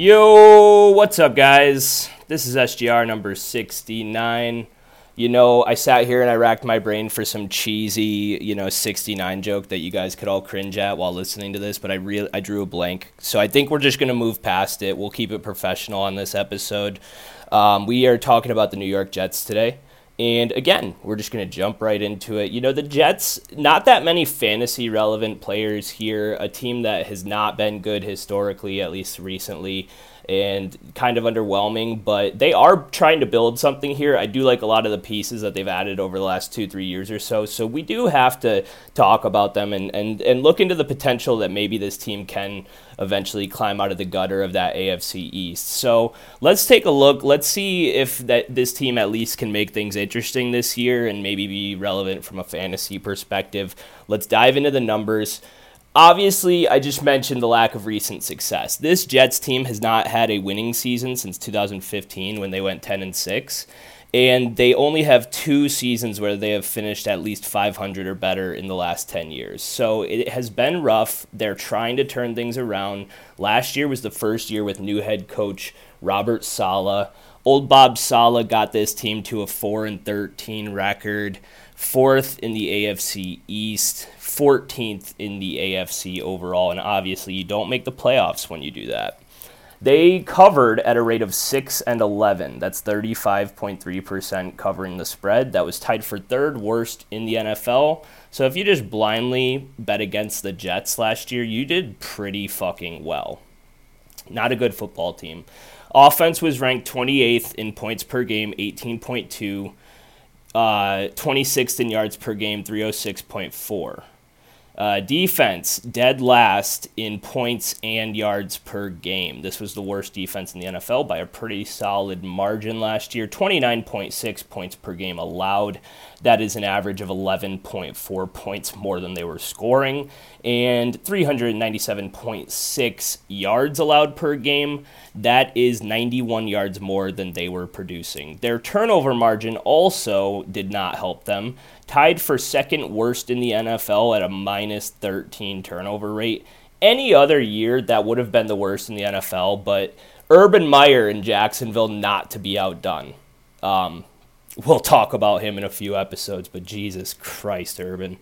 Yo, what's up, guys? This is SGR number 69. You know, I sat here and I racked my brain for some cheesy, you know, 69 joke that you guys could all cringe at while listening to this, but I really I drew a blank. So I think we're just going to move past it. We'll keep it professional on this episode. Um, we are talking about the New York Jets today. And again, we're just going to jump right into it. You know, the Jets, not that many fantasy relevant players here, a team that has not been good historically, at least recently and kind of underwhelming, but they are trying to build something here. I do like a lot of the pieces that they've added over the last two, three years or so. So we do have to talk about them and, and, and look into the potential that maybe this team can eventually climb out of the gutter of that AFC East. So let's take a look. Let's see if that this team at least can make things interesting this year and maybe be relevant from a fantasy perspective. Let's dive into the numbers. Obviously, I just mentioned the lack of recent success. This Jets team has not had a winning season since 2015 when they went 10 and 6, and they only have two seasons where they have finished at least 500 or better in the last 10 years. So it has been rough. They're trying to turn things around. Last year was the first year with new head coach Robert Saleh. Old Bob Saleh got this team to a 4 and 13 record, fourth in the AFC East, 14th in the AFC overall, and obviously you don't make the playoffs when you do that. They covered at a rate of 6 and 11. That's 35.3% covering the spread. That was tied for third worst in the NFL. So if you just blindly bet against the Jets last year, you did pretty fucking well. Not a good football team. Offense was ranked 28th in points per game, 18.2. Uh, 26th in yards per game, 306.4. Uh, defense, dead last in points and yards per game. This was the worst defense in the NFL by a pretty solid margin last year. 29.6 points per game allowed. That is an average of 11.4 points more than they were scoring. And 397.6 yards allowed per game. That is 91 yards more than they were producing. Their turnover margin also did not help them tied for second worst in the NFL at a minus 13 turnover rate. Any other year, that would have been the worst in the NFL, but Urban Meyer in Jacksonville not to be outdone. Um, we'll talk about him in a few episodes, but Jesus Christ, Urban.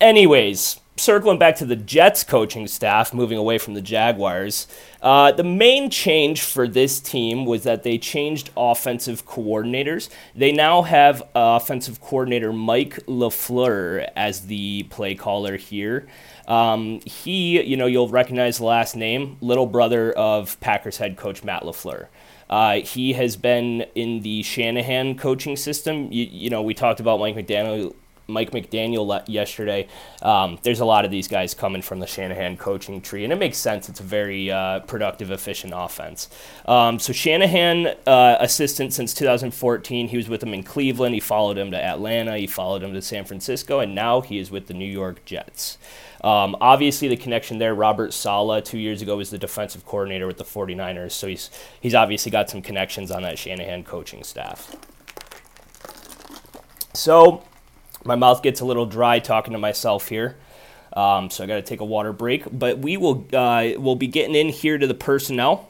Anyways, circling back to the Jets coaching staff, moving away from the Jaguars, uh, the main change for this team was that they changed offensive coordinators. They now have uh, offensive coordinator Mike LaFleur as the play caller here. Um, he, you know, you'll recognize the last name, little brother of Packers head coach Matt LaFleur. Uh, he has been in the Shanahan coaching system. You, you know, we talked about Mike McDaniel Mike McDaniel yesterday. Um, there's a lot of these guys coming from the Shanahan coaching tree, and it makes sense. It's a very uh, productive, efficient offense. Um, so Shanahan, uh, assistant since 2014, he was with him in Cleveland. He followed him to Atlanta. He followed him to San Francisco, and now he is with the New York Jets. Um, obviously, the connection there. Robert Saleh two years ago was the defensive coordinator with the 49ers, so he's he's obviously got some connections on that Shanahan coaching staff. So my mouth gets a little dry talking to myself here. Um, so I got to take a water break. But we will uh, we'll be getting in here to the personnel.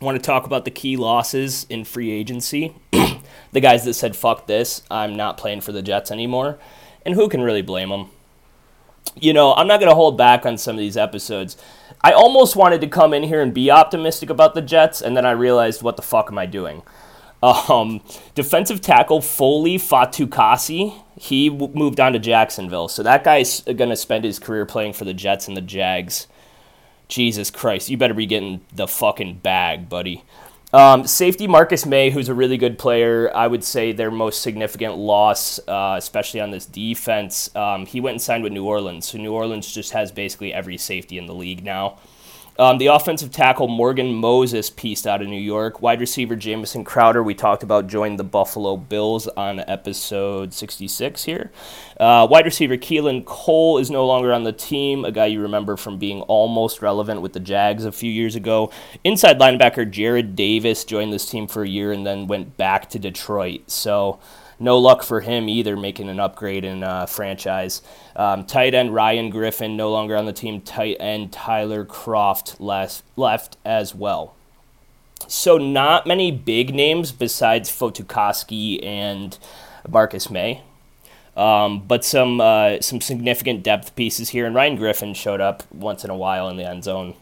Want to talk about the key losses in free agency. the guys that said "fuck this," I'm not playing for the Jets anymore, and who can really blame them? You know, I'm not going to hold back on some of these episodes. I almost wanted to come in here and be optimistic about the Jets, and then I realized, what the fuck am I doing? Um, defensive tackle Foley Fatukasi, he w- moved on to Jacksonville. So that guy's going to spend his career playing for the Jets and the Jags. Jesus Christ, you better be getting the fucking bag, buddy. Um, safety Marcus Maye, who's a really good player, I would say their most significant loss, uh, especially on this defense. Um, he went and signed with New Orleans, so New Orleans just has basically every safety in the league now. Um, the offensive tackle Morgan Moses pieced out of New York. Wide receiver Jamison Crowder, we talked about, joined the Buffalo Bills on episode 66 here. Uh, wide receiver Keelan Cole is no longer on the team, a guy you remember from being almost relevant with the Jags a few years ago. Inside linebacker Jarrad Davis joined this team for a year and then went back to Detroit. So no luck for him either, making an upgrade in uh, franchise. Um, tight end Ryan Griffin no longer on the team. Tight end Tyler Kroft left, left as well. so not many big names besides Fatukasi and Marcus Maye. Um, but some uh, some significant depth pieces here, and Ryan Griffin showed up once in a while in the end zone.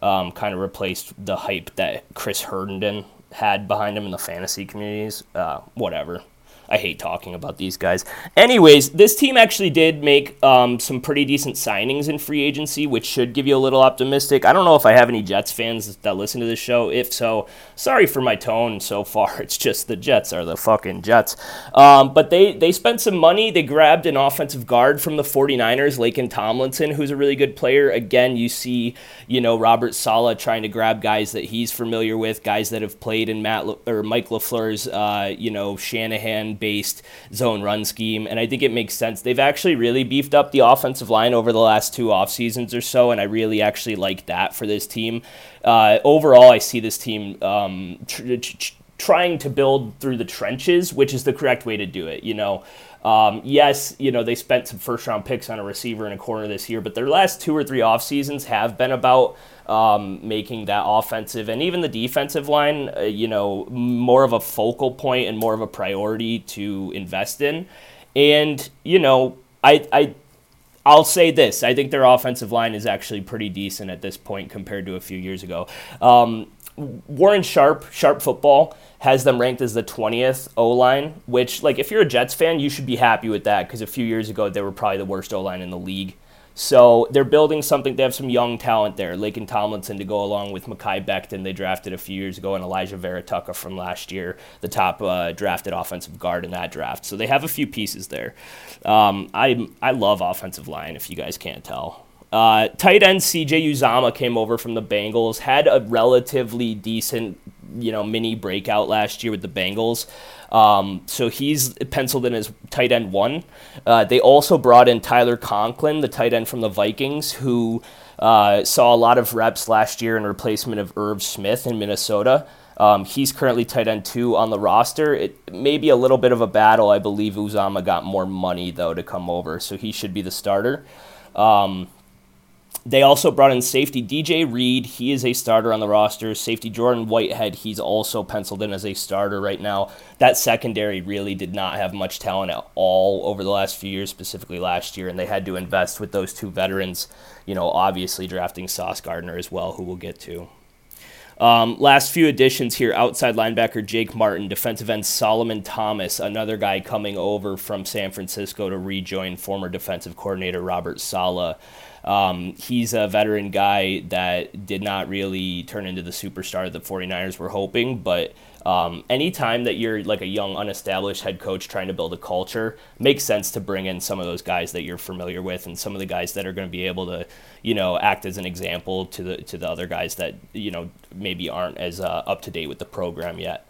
Um, kind of replaced the hype that Chris Herndon had behind him in the fantasy communities. Uh, whatever. I hate talking about these guys. Anyways, this team actually did make um, some pretty decent signings in free agency, which should give you a little optimistic. I don't know if I have any Jets fans that listen to this show. If so, sorry for my tone so far. It's just the Jets are the fucking Jets. Um, but they, they spent some money. They grabbed an offensive guard from the 49ers, Laken Tomlinson, who's a really good player. Again, you see, you know, Robert Saleh trying to grab guys that he's familiar with, guys that have played in Matt Le- or Mike LaFleur's, uh, you know, Shanahan based zone run scheme. And I think it makes sense. They've actually really beefed up the offensive line over the last two off seasons or so. And I really actually like that for this team. Uh, overall, I see this team um, tr- tr- trying to build through the trenches, which is the correct way to do it. You know, um, yes, you know, they spent some first round picks on a receiver and a corner this year, but their last two or three off seasons have been about um, making that offensive and even the defensive line, uh, you know, more of a focal point and more of a priority to invest in. And, you know, I, I, I'll say this. I think their offensive line is actually pretty decent at this point compared to a few years ago. Um, Warren Sharp, Sharp Football, has them ranked as the 20th O line, which, like, if you're a Jets fan, you should be happy with that because a few years ago they were probably the worst O line in the league. So they're building something. They have some young talent there. Laken Tomlinson to go along with Mekhi Becton, they drafted a few years ago, and Alijah Vera-Tucker from last year, the top uh, drafted offensive guard in that draft. So they have a few pieces there. Um, I I love offensive line. If you guys can't tell. Uh, tight end CJ Uzomah came over from the Bengals, had a relatively decent, you know, mini breakout last year with the Bengals. Um, so he's penciled in as tight end one. Uh, they also brought in Tyler Conklin, the tight end from the Vikings, who uh, saw a lot of reps last year in replacement of Irv Smith in Minnesota. Um, he's currently tight end two on the roster. It may be a little bit of a battle. I believe Uzomah got more money though to come over, so he should be the starter. Um, they also brought in safety DJ Reed. He is a starter on the roster. Safety Jordan Whitehead. He's also penciled in as a starter right now. That secondary really did not have much talent at all over the last few years, specifically last year, and they had to invest with those two veterans. You know, obviously drafting Sauce Gardner as well, who we'll get to. Um, last few additions here outside linebacker Jake Martin, defensive end Solomon Thomas, another guy coming over from San Francisco to rejoin former defensive coordinator Robert Saleh. Um, he's a veteran guy that did not really turn into the superstar that the 49ers were hoping, but um, anytime that you're like a young, unestablished head coach trying to build a culture, makes sense to bring in some of those guys that you're familiar with and some of the guys that are going to be able to, you know, act as an example to the to the other guys that you know maybe aren't as uh, up to date with the program yet.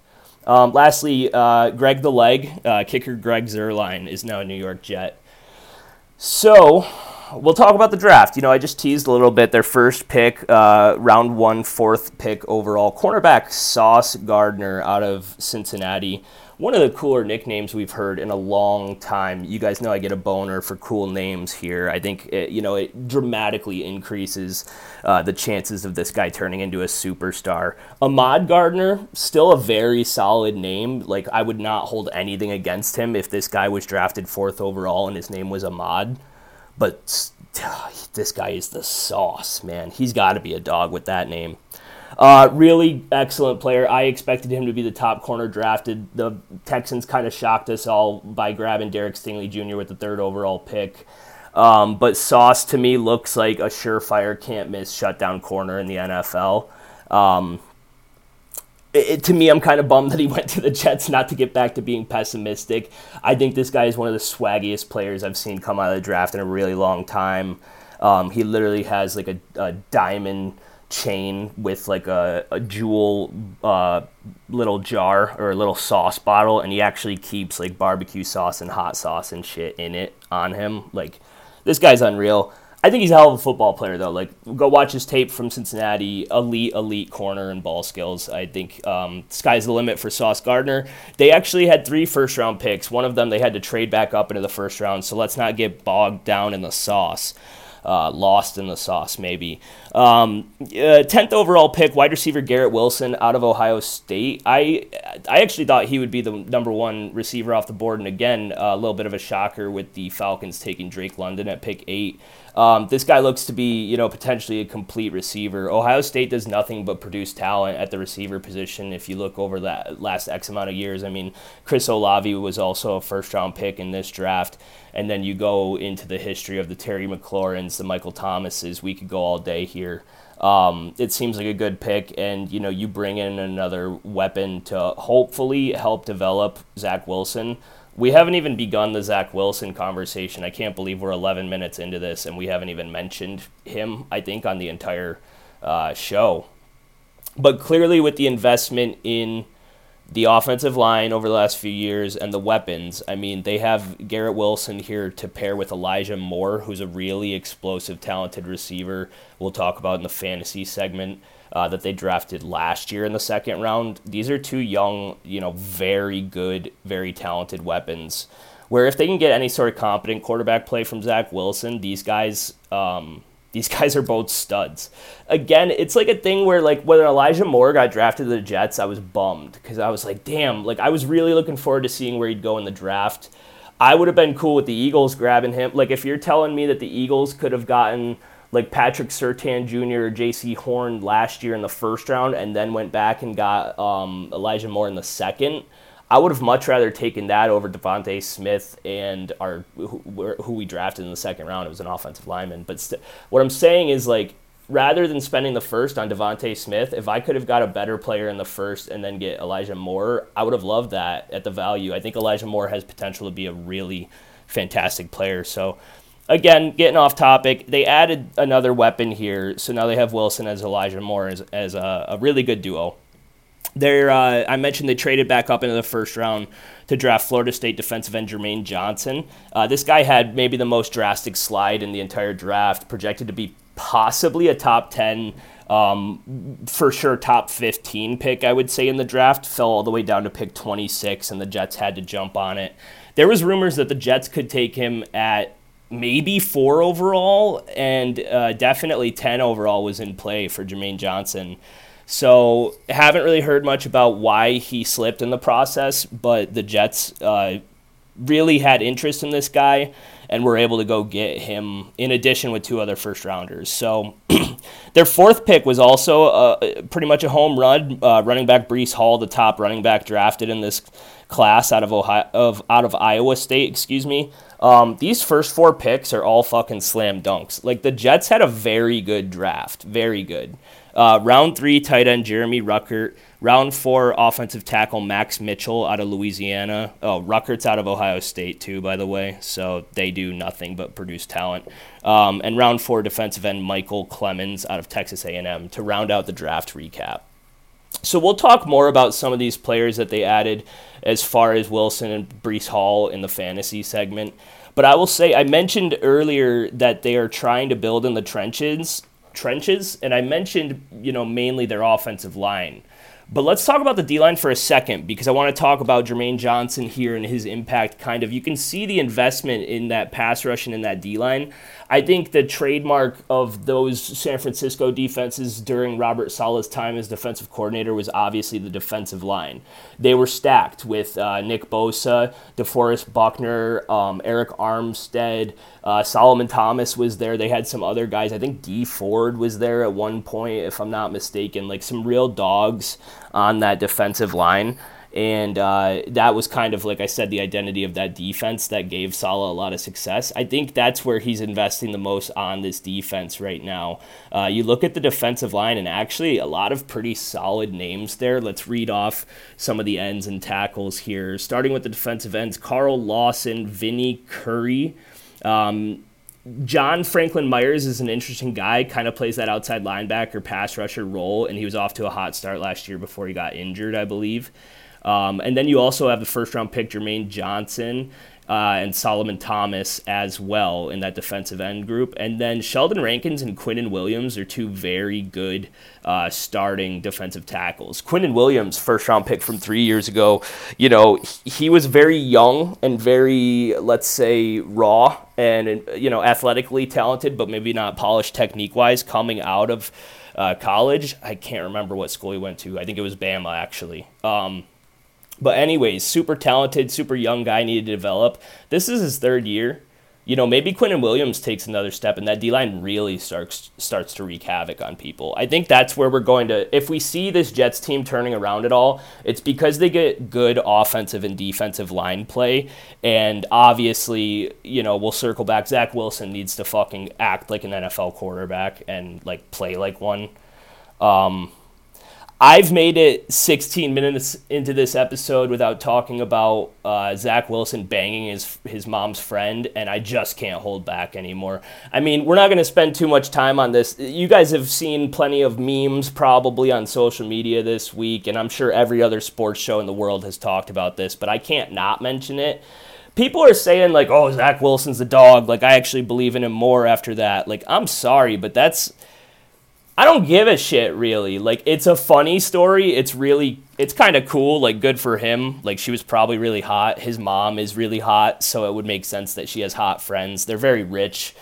Um, lastly, uh, Greg the Leg, uh, kicker Greg Zuerlein is now a New York Jet. So, we'll talk about the draft. You know, I just teased a little bit. Their first pick, uh, round one, fourth pick overall, cornerback Sauce Gardner out of Cincinnati. One of the cooler nicknames we've heard in a long time. You guys know I get a boner for cool names here. I think it, you know it dramatically increases uh, the chances of this guy turning into a superstar. Ahmad Gardner, still a very solid name. Like I would not hold anything against him if this guy was drafted fourth overall and his name was Ahmad. But this guy is the sauce, man. He's got to be a dog with that name. Uh, really excellent player. I expected him to be the top corner drafted. The Texans kind of shocked us all by grabbing Derek Stingley Jr. with the third overall pick. Um, but Sauce to me looks like a surefire, can't miss shutdown corner in the NFL. Um, it, to me, I'm kind of bummed that he went to the Jets. Not to get back to being pessimistic, I think this guy is one of the swaggiest players I've seen come out of the draft in a really long time. Um, he literally has like a, a, diamond chain with like a, a jewel uh, little jar or a little sauce bottle, and he actually keeps like barbecue sauce and hot sauce and shit in it on him. Like this guy's unreal. I think he's a hell of a football player, though. Like, go watch his tape from Cincinnati. Elite, elite corner and ball skills. I think um, sky's the limit for Sauce Gardner. They actually had three first round picks. One of them they had to trade back up into the first round, so let's not get bogged down in the sauce. uh, lost in the sauce, maybe. Um, uh, 10th overall pick, wide receiver Garrett Wilson out of Ohio State. I I actually thought he would be the number one receiver off the board, and again, a little bit of a shocker with the Falcons taking Drake London at pick eight. Um, this guy looks to be, you know, potentially a complete receiver. Ohio State does nothing but produce talent at the receiver position. If you look over that last X amount of years, I mean, Chris Olave was also a first round pick in this draft. And then you go into the history of the Terry McLaurins, the Michael Thomases. We could go all day here. Um, it seems like a good pick, and you know you bring in another weapon to hopefully help develop Zach Wilson we haven't even begun the Zach Wilson conversation. I can't believe we're 11 minutes into this and we haven't even mentioned him, I think, on the entire uh, show. But clearly, with the investment in the offensive line over the last few years and the weapons, I mean, they have Garrett Wilson here to pair with Elijah Moore, who's a really explosive, talented receiver. We'll talk about in the fantasy segment uh, that they drafted last year in the second round. These are two young, you know, very good, very talented weapons. Where if they can get any sort of competent quarterback play from Zach Wilson, these guys, um, these guys are both studs. Again, it's like a thing where like when Elijah Moore got drafted to the Jets, I was bummed because I was like, damn, like I was really looking forward to seeing where he'd go in the draft. I would have been cool with the Eagles grabbing him. Like if you're telling me that the Eagles could have gotten like Patrick Surtain Jr. or Jaycee Horn last year in the first round and then went back and got um, Elijah Moore in the second. I would have much rather taken that over DeVonta Smith and our who, who, we drafted in the second round. It was an offensive lineman. But st- what I'm saying is like rather than spending the first on DeVonta Smith, if I could have got a better player in the first and then get Elijah Moore, I would have loved that at the value. I think Elijah Moore has potential to be a really fantastic player. So again, getting off topic, they added another weapon here, so now they have Wilson as Elijah Moore as, as a, a really good duo. They're, uh, I mentioned they traded back up into the first round to draft Florida State defensive end Jermaine Johnson. Uh, this guy had maybe the most drastic slide in the entire draft, projected to be possibly a top 10, um, for sure top 15 pick, I would say, in the draft. Fell all the way down to pick 26, and the Jets had to jump on it. There was rumors that the Jets could take him at maybe four overall, and uh, definitely 10 overall was in play for Jermaine Johnson. So, haven't really heard much about why he slipped in the process, but the Jets uh, really had interest in this guy and were able to go get him in addition with two other first rounders. So, their fourth pick was also uh, pretty much a home run. Uh, running back Breece Hall, the top running back drafted in this class out of Ohio, of out of Iowa State, excuse me. Um, these first four picks are all fucking slam dunks. Like the Jets had a very good draft, very good. Uh, round three, tight end Jeremy Ruckert. Round four, offensive tackle Max Mitchell out of Louisiana. Oh, Ruckert's out of Ohio State too, by the way. So they do nothing but produce talent. Um, and round four, defensive end Michael Clemons out of Texas A&M to round out the draft recap. So we'll talk more about some of these players that they added as far as Wilson and Breece Hall in the fantasy segment. But I will say, I mentioned earlier that they are trying to build in the trenches, trenches, and I mentioned, you know, mainly their offensive line. But let's talk about the D line for a second because I want to talk about Jermaine Johnson here and his impact. Kind of, you can see the investment in that pass rush and in that D line. I think the trademark of those San Francisco defenses during Robert Saleh's time as defensive coordinator was obviously the defensive line. They were stacked with uh, Nick Bosa, DeForest Buckner, um, Arik Armstead, uh, Solomon Thomas was there. They had some other guys. I think Dee Ford was there at one point, if I'm not mistaken. Like some real dogs on that defensive line. And uh, that was kind of, like I said, the identity of that defense that gave Saleh a lot of success. I think that's where he's investing the most on this defense right now. Uh, you look at the defensive line, and actually a lot of pretty solid names there. Let's read off some of the ends and tackles here. Starting with the defensive ends Carl Lawson, Vinny Curry. Um, John Franklin Myers is an interesting guy, kind of plays that outside linebacker, pass rusher role, and he was off to a hot start last year before he got injured, I believe. Um, and then you also have the first round pick, Jermaine Johnson. uh, and Solomon Thomas as well in that defensive end group. And then Sheldon Rankins and Quinnen Williams are two very good uh, starting defensive tackles. Quinnen Williams, first round pick from three years ago, you know, he was very young and very, let's say, raw and, you know, athletically talented, but maybe not polished technique wise coming out of uh, college. I can't remember what school he went to. I think it was Bama, actually. Um, but anyways, super talented, super young guy needed to develop. This is his third year. You know, maybe Quinnen Williams takes another step and that D line really starts starts to wreak havoc on people. I think that's where we're going to if we see this Jets team turning around at all, it's because they get good offensive and defensive line play. And obviously, you know, we'll circle back. Zach Wilson needs to fucking act like an NFL quarterback and like play like one. Um, I've made it 16 minutes into this episode without talking about uh, Zach Wilson banging his his mom's friend, and I just can't hold back anymore. I mean, we're not going to spend too much time on this. You guys have seen plenty of memes probably on social media this week, and I'm sure every other sports show in the world has talked about this, but I can't not mention it. People are saying like, "Oh, Zach Wilson's a dog." Like, I actually believe in him more after that. Like, I'm sorry, but that's I don't give a shit really. Like it's a funny story. It's really it's kind of cool, like good for him. Like she was probably really hot. His mom is really hot, so it would make sense that she has hot friends. They're very rich.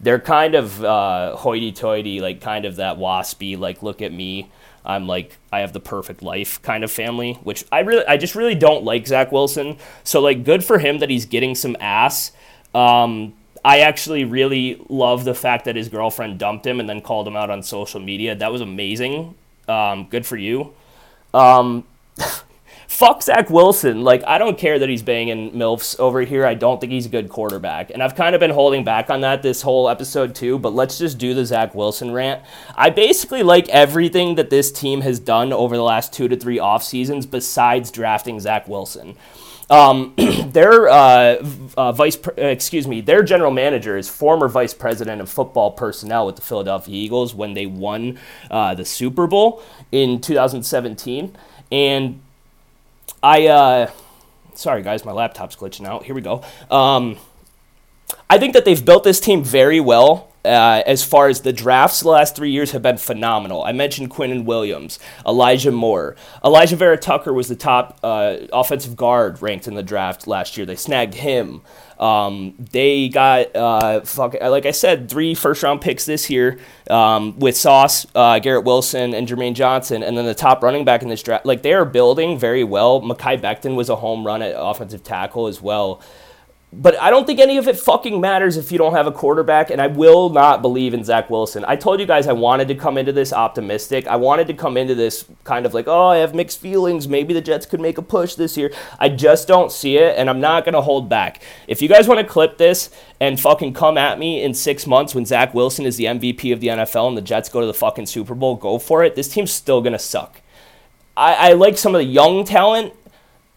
They're kind of uh, hoity-toity, like kind of that waspy, like look at me. I'm like I have the perfect life kind of family, which I really I just really don't like Zach Wilson. So like good for him that he's getting some ass. Um, I actually really love the fact that his girlfriend dumped him and then called him out on social media. That was amazing. Um, good for you. Um, fuck Zach Wilson. Like, I don't care that he's banging MILFs over here. I don't think he's a good quarterback. And I've kind of been holding back on that this whole episode, too. But let's just do the Zach Wilson rant. I basically like everything that this team has done over the last two to three off seasons besides drafting Zach Wilson. Um, their uh, uh, vice, pre- uh, excuse me, their general manager is former vice president of football personnel with the Philadelphia Eagles when they won uh, the Super Bowl in 2017. And I, uh, sorry guys, my laptop's glitching out. Here we go. Um, I think that they've built this team very well uh, as far as the drafts the last three years have been phenomenal. I mentioned Quinnen Williams, Elijah Moore. Alijah Vera Tucker was the top uh, offensive guard ranked in the draft last year. They snagged him. Um, they got, uh, fuck, like I said, three first round picks this year um, with Sauce, uh, Garrett Wilson, and Jermaine Johnson, and then the top running back in this draft. Like they are building very well. Mekhi Becton was a home run at offensive tackle as well but I don't think any of it fucking matters if you don't have a quarterback, and I will not believe in Zach Wilson. I told you guys I wanted to come into this optimistic. I wanted to come into this kind of like, oh, I have mixed feelings. Maybe the Jets could make a push this year. I just don't see it, and I'm not going to hold back. If you guys want to clip this and fucking come at me in six months when Zach Wilson is the MVP of the NFL and the Jets go to the fucking Super Bowl, go for it. This team's still going to suck. I, I like some of the young talent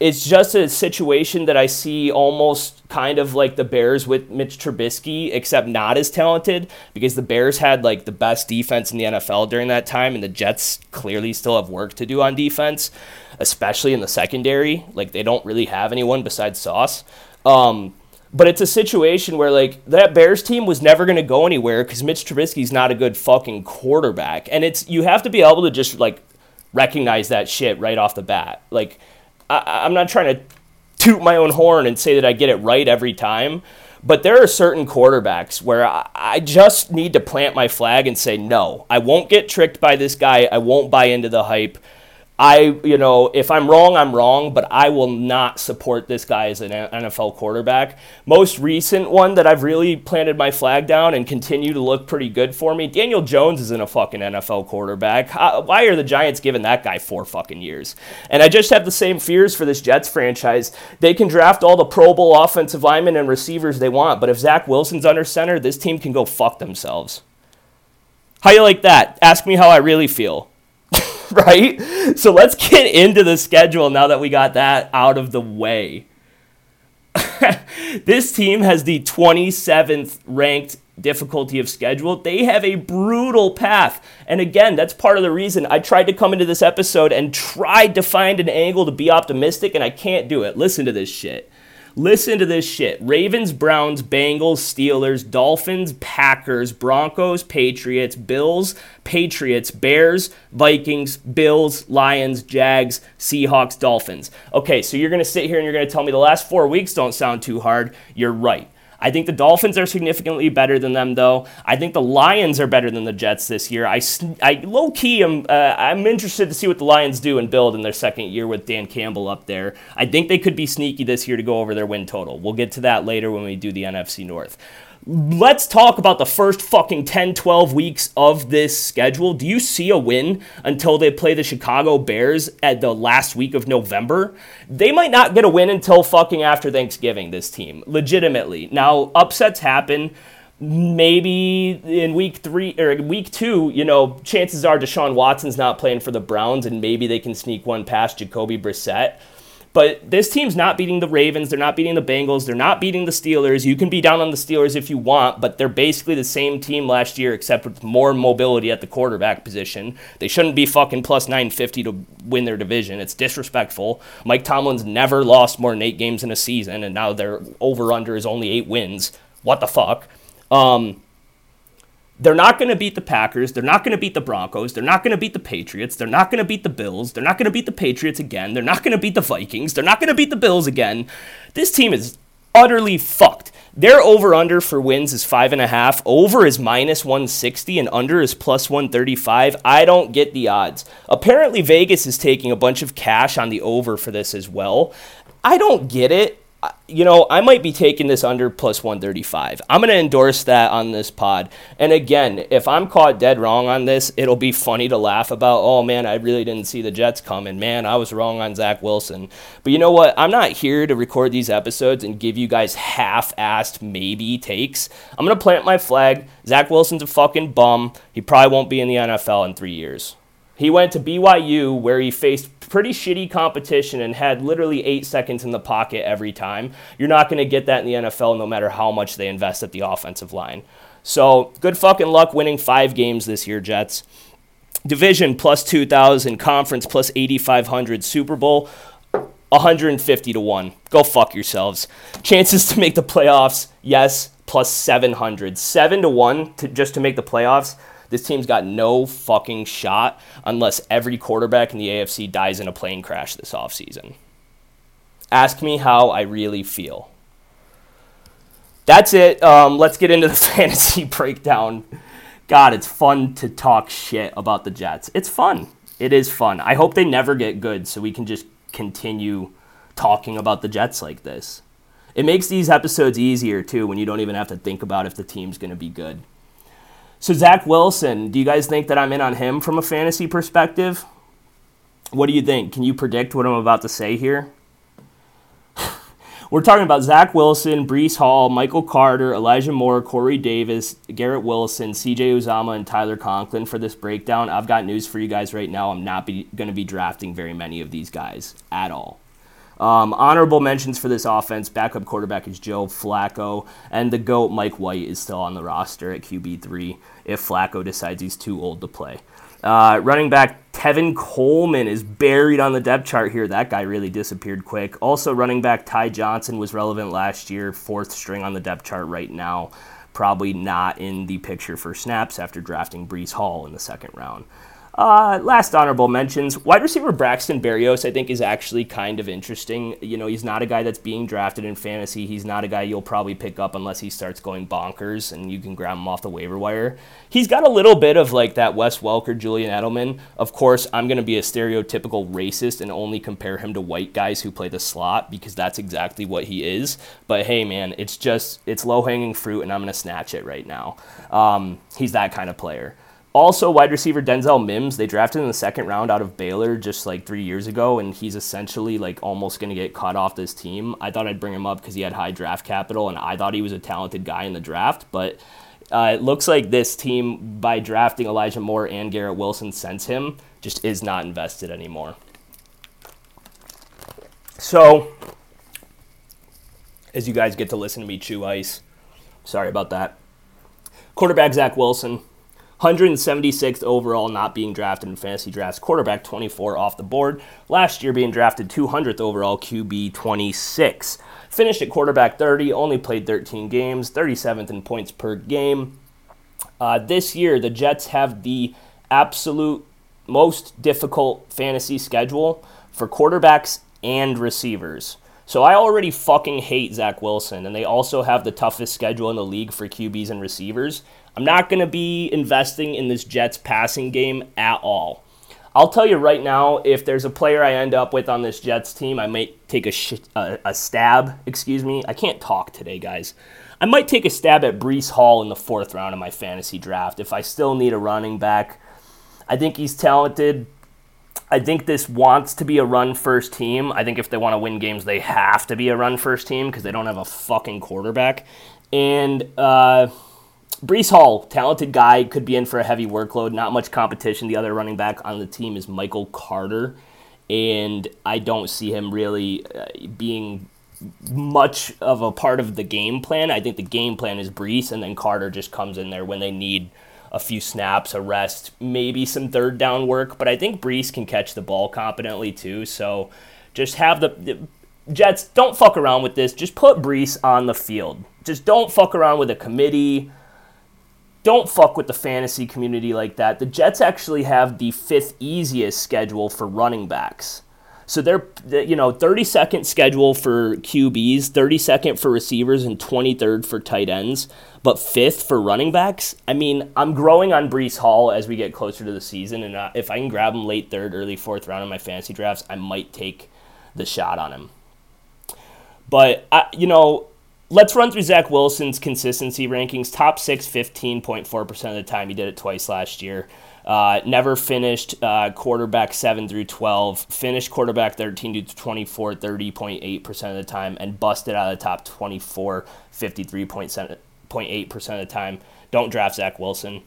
it's just a situation that I see almost kind of like the Bears with Mitch Trubisky, except not as talented because the Bears had like the best defense in the NFL during that time, and the Jets clearly still have work to do on defense, especially in the secondary. Like they don't really have anyone besides Sauce. Um, but it's a situation where like that Bears team was never going to go anywhere because Mitch Trubisky's not a good fucking quarterback, and it's you have to be able to just like recognize that shit right off the bat, like I, I'm not trying to toot my own horn and say that I get it right every time. But there are certain quarterbacks where I, I just need to plant my flag and say, no, I won't get tricked by this guy. I won't buy into the hype. I, you know, if I'm wrong, I'm wrong, but I will not support this guy as an NFL quarterback. Most recent one that I've really planted my flag down and continue to look pretty good for me, Daniel Jones isn't a fucking NFL quarterback. Why are the Giants giving that guy four fucking years? And I just have the same fears for this Jets franchise. They can draft all the Pro Bowl offensive linemen and receivers they want, but if Zach Wilson's under center, this team can go fuck themselves. How you like that? Ask me how I really feel. right? So let's get into the schedule now that we got that out of the way. this team has the 27th ranked difficulty of schedule. They have a brutal path. And again, that's part of the reason I tried to come into this episode and tried to find an angle to be optimistic, and I can't do it. Listen to this shit. Listen to this shit. Ravens, Browns, Bengals, Steelers, Dolphins, Packers, Broncos, Patriots, Bills, Patriots, Bears, Vikings, Bills, Lions, Jags, Seahawks, Dolphins. Okay, so you're going to sit here and you're going to tell me the last four weeks don't sound too hard. You're right. I think the Dolphins are significantly better than them, though. I think the Lions are better than the Jets this year. I, I low key am uh, I'm interested to see what the Lions do and build in their second year with Dan Campbell up there. I think they could be sneaky this year to go over their win total. We'll get to that later when we do the NFC North let's talk about the first fucking 10, 12 weeks of this schedule. Do you see a win until they play the Chicago Bears at the last week of November? They might not get a win until fucking after Thanksgiving, this team, legitimately. Now, upsets happen. Maybe in week three or week two, you know, chances are Deshaun Watson's not playing for the Browns, and maybe they can sneak one past Jacoby Brissett. But this team's not beating the Ravens. They're not beating the Bengals. They're not beating the Steelers. You can be down on the Steelers if you want, but they're basically the same team last year, except with more mobility at the quarterback position. They shouldn't be fucking plus 950 to win their division. It's disrespectful. Mike Tomlin's never lost more than eight games in a season, and now their over under is only eight wins. What the fuck? Um, they're not going to beat the Packers. They're not going to beat the Broncos. They're not going to beat the Patriots. They're not going to beat the Bills. They're not going to beat the Patriots again. They're not going to beat the Vikings. They're not going to beat the Bills again. This team is utterly fucked. Their over under for wins is five and a half. Over is minus 160 and under is plus 135. I don't get the odds. Apparently, Vegas is taking a bunch of cash on the over for this as well. I don't get it you know, I might be taking this under plus 135. I'm going to endorse that on this pod. And again, if I'm caught dead wrong on this, it'll be funny to laugh about, oh man, I really didn't see the Jets coming. Man, I was wrong on Zach Wilson. But you know what? I'm not here to record these episodes and give you guys half assed maybe takes. I'm going to plant my flag. Zach Wilson's a fucking bum. He probably won't be in the NFL in three years. He went to BYU where he faced pretty shitty competition and had literally eight seconds in the pocket every time. You're not going to get that in the NFL no matter how much they invest at the offensive line. So good fucking luck winning five games this year, Jets. Division plus 2,000, conference plus 8,500, Super Bowl 150 to 1. Go fuck yourselves. Chances to make the playoffs, yes, plus 700. 7 to 1 to, just to make the playoffs. This team's got no fucking shot unless every quarterback in the AFC dies in a plane crash this offseason. Ask me how I really feel. That's it. Um, let's get into the fantasy breakdown. God, it's fun to talk shit about the Jets. It's fun. It is fun. I hope they never get good so we can just continue talking about the Jets like this. It makes these episodes easier too when you don't even have to think about if the team's going to be good. So Zach Wilson, do you guys think that I'm in on him from a fantasy perspective? What do you think? Can you predict what I'm about to say here? We're talking about Zach Wilson, Breece Hall, Michael Carter, Elijah Moore, Corey Davis, Garrett Wilson, CJ Uzomah, and Tyler Conklin for this breakdown. I've got news for you guys right now. I'm not going to be drafting very many of these guys at all. Um, honorable mentions for this offense backup quarterback is Joe Flacco, and the GOAT Mike White is still on the roster at QB3 if Flacco decides he's too old to play. Uh, running back Tevin Coleman is buried on the depth chart here. That guy really disappeared quick. Also, running back Ty Johnson was relevant last year, fourth string on the depth chart right now. Probably not in the picture for snaps after drafting Breece Hall in the second round. Uh, last honorable mentions wide receiver Braxton Berrios, I think, is actually kind of interesting. You know, he's not a guy that's being drafted in fantasy. He's not a guy you'll probably pick up unless he starts going bonkers and you can grab him off the waiver wire. He's got a little bit of like that Wes Welker, Julian Edelman. Of course, I'm going to be a stereotypical racist and only compare him to white guys who play the slot because that's exactly what he is. But hey, man, it's just, it's low hanging fruit and I'm going to snatch it right now. Um, he's that kind of player. Also, wide receiver Denzel Mims, they drafted in the second round out of Baylor just like three years ago, and he's essentially like almost going to get cut off this team. I thought I'd bring him up because he had high draft capital, and I thought he was a talented guy in the draft, but uh, it looks like this team, by drafting Elijah Moore and Garrett Wilson since him, just is not invested anymore. So, as you guys get to listen to me chew ice, sorry about that. Quarterback Zach Wilson. 176th overall, not being drafted in fantasy drafts. Quarterback 24 off the board. Last year being drafted 200th overall, QB 26. Finished at quarterback 30, only played 13 games, 37th in points per game. Uh, this year, the Jets have the absolute most difficult fantasy schedule for quarterbacks and receivers. So I already fucking hate Zach Wilson, and they also have the toughest schedule in the league for QBs and receivers. I'm not going to be investing in this Jets passing game at all. I'll tell you right now, if there's a player I end up with on this Jets team, I might take a, sh- a, a stab. Excuse me. I can't talk today, guys. I might take a stab at Breece Hall in the fourth round of my fantasy draft if I still need a running back. I think he's talented. I think this wants to be a run first team. I think if they want to win games, they have to be a run first team because they don't have a fucking quarterback. And uh, Breece Hall, talented guy, could be in for a heavy workload. Not much competition. The other running back on the team is Michael Carter, and I don't see him really uh, being much of a part of the game plan. I think the game plan is Breece, and then Carter just comes in there when they need a few snaps, a rest, maybe some third down work. But I think Breece can catch the ball competently too. So just have the, the Jets don't fuck around with this. Just put Breece on the field. Just don't fuck around with a committee. Don't fuck with the fantasy community like that. The Jets actually have the fifth easiest schedule for running backs. So they're, you know, 32nd schedule for QBs, 32nd for receivers, and 23rd for tight ends, but fifth for running backs. I mean, I'm growing on Breece Hall as we get closer to the season, and uh, if I can grab him late third, early fourth round in my fantasy drafts, I might take the shot on him. But, I, you know, let's run through Zach Wilson's consistency rankings. Top six, 15.4% of the time. He did it twice last year. Uh, never finished uh, quarterback 7 through 12, finished quarterback 13 to 24, 30.8% of the time, and busted out of the top 24, 53.8% of the time. Don't draft Zach Wilson.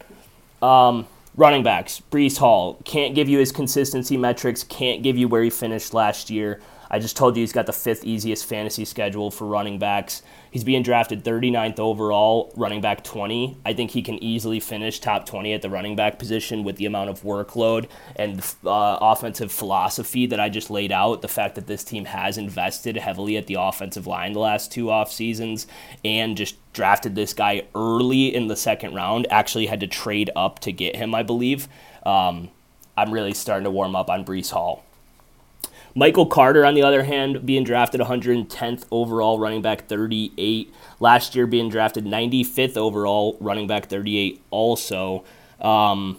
Um, running backs, Breece Hall, can't give you his consistency metrics, can't give you where he finished last year. I just told you he's got the fifth easiest fantasy schedule for running backs. He's being drafted 39th overall, running back 20. I think he can easily finish top 20 at the running back position with the amount of workload and uh, offensive philosophy that I just laid out. The fact that this team has invested heavily at the offensive line the last two off seasons and just drafted this guy early in the second round. Actually, had to trade up to get him, I believe. Um, I'm really starting to warm up on Breece Hall. Michael Carter, on the other hand, being drafted 110th overall, running back 38. Last year, being drafted 95th overall, running back 38 also. Um,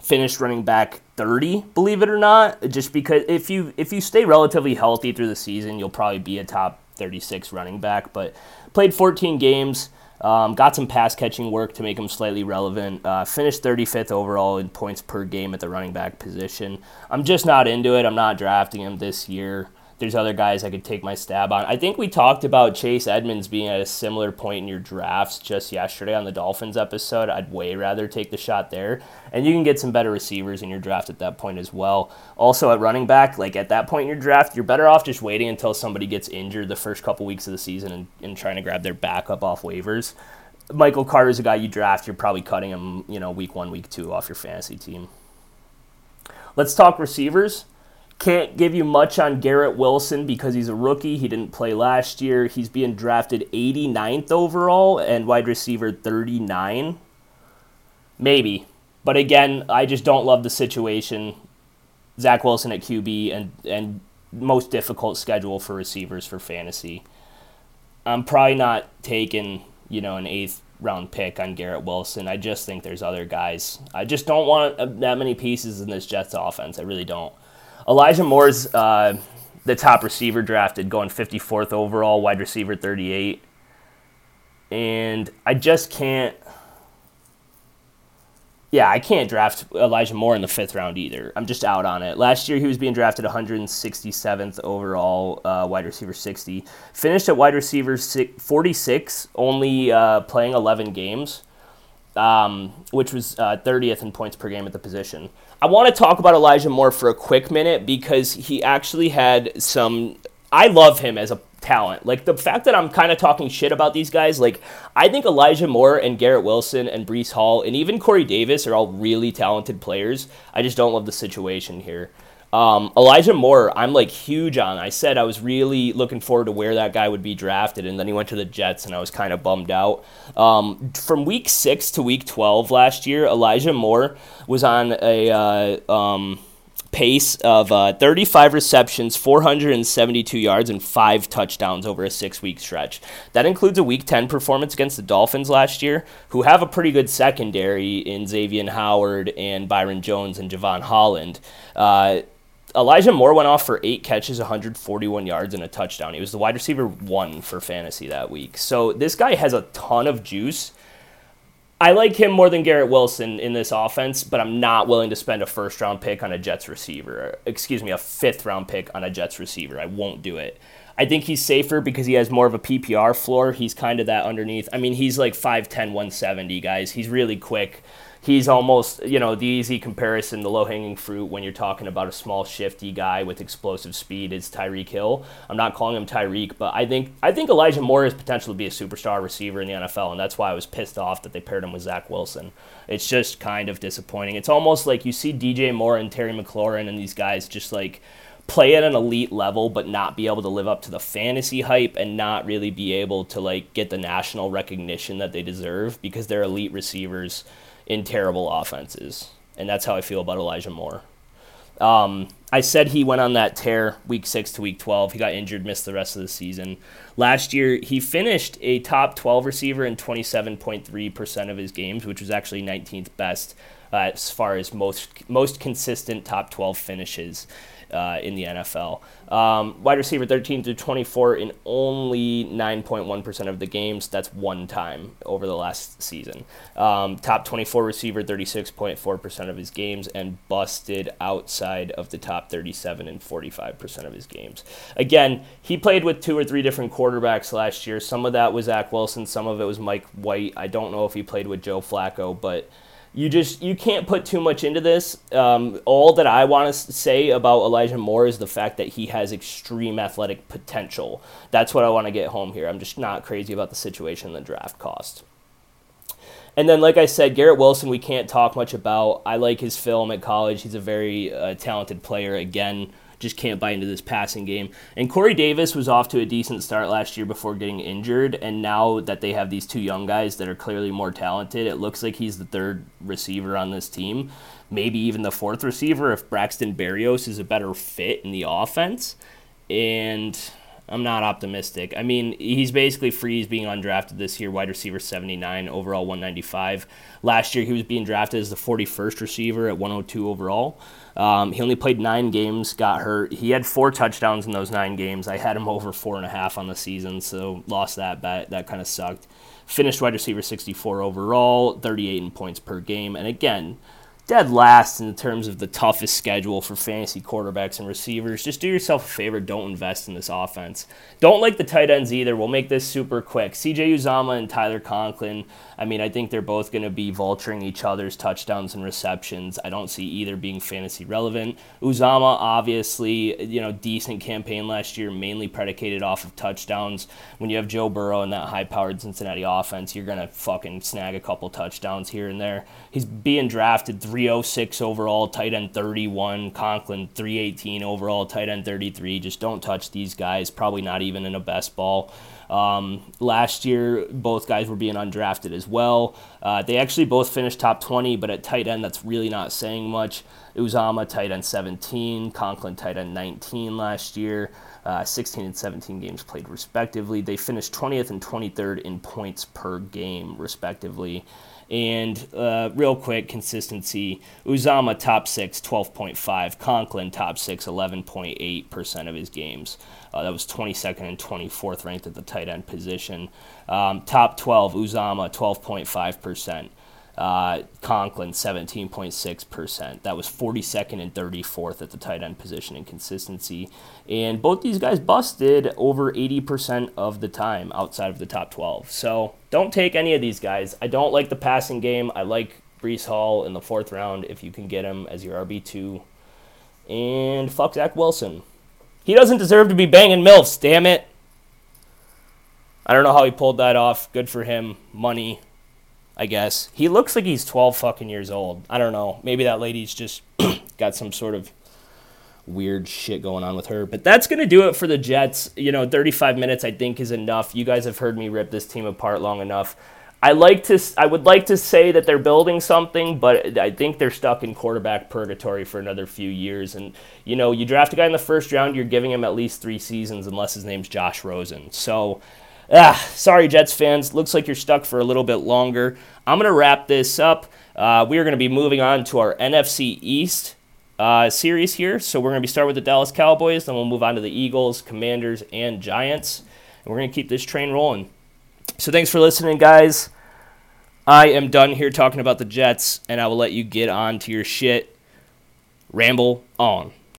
finished running back 30, believe it or not. Just because if you if you stay relatively healthy through the season, you'll probably be a top 36 running back. But played 14 games. Um, got some pass catching work to make him slightly relevant. Uh, finished 35th overall in points per game at the running back position. I'm just not into it. I'm not drafting him this year there's other guys I could take my stab on. I think we talked about Chase Edmonds being at a similar point in your drafts just yesterday on the Dolphins episode. I'd way rather take the shot there. And you can get some better receivers in your draft at that point as well. Also at running back, like at that point in your draft, you're better off just waiting until somebody gets injured the first couple weeks of the season and, and trying to grab their backup off waivers. Michael Carter is a guy you draft, you're probably cutting him, you know, week one, week two off your fantasy team. Let's talk receivers. Can't give you much on Garrett Wilson because he's a rookie. He didn't play last year. He's being drafted 89th overall and wide receiver 39. Maybe. But again, I just don't love the situation. Zach Wilson at QB and, and most difficult schedule for receivers for fantasy. I'm probably not taking, you know, an eighth round pick on Garrett Wilson. I just think there's other guys. I just don't want uh, that many pieces in this Jets offense. I really don't. Elijah Moore's uh, the top receiver drafted, going 54th overall, wide receiver 38. And I just can't. Yeah, I can't draft Elijah Moore in the fifth round either. I'm just out on it. Last year, he was being drafted 167th overall, uh, wide receiver 60. Finished at wide receiver 46, only uh, playing 11 games, um, which was uh, 30th in points per game at the position. I want to talk about Elijah Moore for a quick minute because he actually had some. I love him as a talent. Like the fact that I'm kind of talking shit about these guys, like I think Elijah Moore and Garrett Wilson and Breece Hall and even Corey Davis are all really talented players. I just don't love the situation here. Um, Elijah Moore, I'm like huge on. I said I was really looking forward to where that guy would be drafted, and then he went to the Jets, and I was kind of bummed out. Um, from week six to week 12 last year, Elijah Moore was on a. Uh, um, pace of uh, 35 receptions, 472 yards, and five touchdowns over a six week stretch. That includes a week 10 performance against the Dolphins last year, who have a pretty good secondary in Xavier Howard and Byron Jones and Jevon Holland. Uh, Elijah Moore went off for eight catches, 141 yards, and a touchdown. He was the wide receiver one for fantasy that week. So this guy has a ton of juice. I like him more than Garrett Wilson in this offense, but I'm not willing to spend a first round pick on a Jets receiver. Excuse me, a fifth round pick on a Jets receiver. I won't do it. I think he's safer because he has more of a PPR floor. He's kind of that underneath. I mean, he's like 5'10, 170, guys. He's really quick he's almost you know the easy comparison, the low hanging fruit when you're talking about a small shifty guy with explosive speed is Tyreek Hill. I'm not calling him Tyreek, but I think I think Elijah Moore has potential to be a superstar receiver in the NFL, and that's why I was pissed off that they paired him with Zach Wilson. It's just kind of disappointing. It's almost like you see DJ Moore and Terry McLaurin and these guys just like play at an elite level but not be able to live up to the fantasy hype and not really be able to like get the national recognition that they deserve because they're elite receivers in terrible offenses. And that's how I feel about Elijah Moore. Um, I said he went on that tear week six to week 12. He got injured, missed the rest of the season. Last year, he finished a top 12 receiver in 27.3% of his games, which was actually 19th best uh, as far as most most consistent top 12 finishes uh, in the NFL. Um, wide receiver 13 through 24 in only 9.1% of the games. That's one time over the last season. Um, top 24 receiver 36.4% of his games and busted outside of the top 37 and 45% of his games. Again, he played with two or three different quarterbacks last year. Some of that was Zach Wilson, some of it was Mike White. I don't know if he played with Joe Flacco, but you just you can't put too much into this. Um, all that I want to say about Elijah Moore is the fact that he has extreme athletic potential. That's what I want to get home here. I'm just not crazy about the situation and the draft cost. And then, like I said, Garrett Wilson, we can't talk much about. I like his film at college. He's a very uh, talented player. Again, just can't buy into this passing game. And Corey Davis was off to a decent start last year before getting injured, and now that they have these two young guys that are clearly more talented, it looks like he's the third receiver on this team, maybe even the fourth receiver if Braxton Berrios is a better fit in the offense. And I'm not optimistic. I mean, he's basically free. He's being undrafted this year, wide receiver 79, overall 195. Last year, he was being drafted as the 41st receiver at 102 overall. Um, he only played nine games, got hurt. He had four touchdowns in those nine games. I had him over four and a half on the season, so lost that bet. That kind of sucked. Finished wide receiver 64 overall, 38 in points per game. And again, dead last in terms of the toughest schedule for fantasy quarterbacks and receivers. Just do yourself a favor, don't invest in this offense. Don't like the tight ends either. We'll make this super quick. CJ Uzomah and Tyler Conklin. I mean, I think they're both going to be vulturing each other's touchdowns and receptions. I don't see either being fantasy relevant. Uzomah, obviously, you know, decent campaign last year, mainly predicated off of touchdowns. When you have Joe Burrow and that high-powered Cincinnati offense, you're going to fucking snag a couple touchdowns here and there. He's being drafted 306 overall, tight end 31. Conklin 318 overall, tight end 33. Just don't touch these guys. Probably not even in a best ball. Um, last year, both guys were being undrafted as well. Uh, they actually both finished top 20, but at tight end, that's really not saying much. Uzomah, tight end 17, Conklin, tight end 19 last year. Uh, 16 and 17 games played respectively. They finished 20th and 23rd in points per game, respectively. And uh, real quick, consistency. Uzomah top six, 12.5. Conklin top six, 11.8% of his games. Uh, that was 22nd and 24th ranked at the tight end position. Um, top 12, Uzomah, 12.5%. Uh, Conklin, 17.6%. That was 42nd and 34th at the tight end position in consistency. And both these guys busted over 80% of the time outside of the top 12. So don't take any of these guys. I don't like the passing game. I like Breece Hall in the fourth round if you can get him as your RB2. And fuck Zach Wilson. He doesn't deserve to be banging MILFs, damn it. I don't know how he pulled that off. Good for him. Money, I guess. He looks like he's 12 fucking years old. I don't know. Maybe that lady's just got some sort of weird shit going on with her. But that's going to do it for the Jets. You know, 35 minutes I think is enough. You guys have heard me rip this team apart long enough. I like to I would like to say that they're building something, but I think they're stuck in quarterback purgatory for another few years. And you know, you draft a guy in the first round, you're giving him at least three seasons, unless his name's Josh Rosen. So, ah, sorry, Jets fans. Looks like you're stuck for a little bit longer. I'm gonna wrap this up. Uh, we are gonna be moving on to our NFC East uh, series here. So we're gonna be starting with the Dallas Cowboys, then we'll move on to the Eagles, Commanders, and Giants, and we're gonna keep this train rolling. So thanks for listening, guys. I am done here talking about the Jets, and I will let you get on to your shit. Ramble on.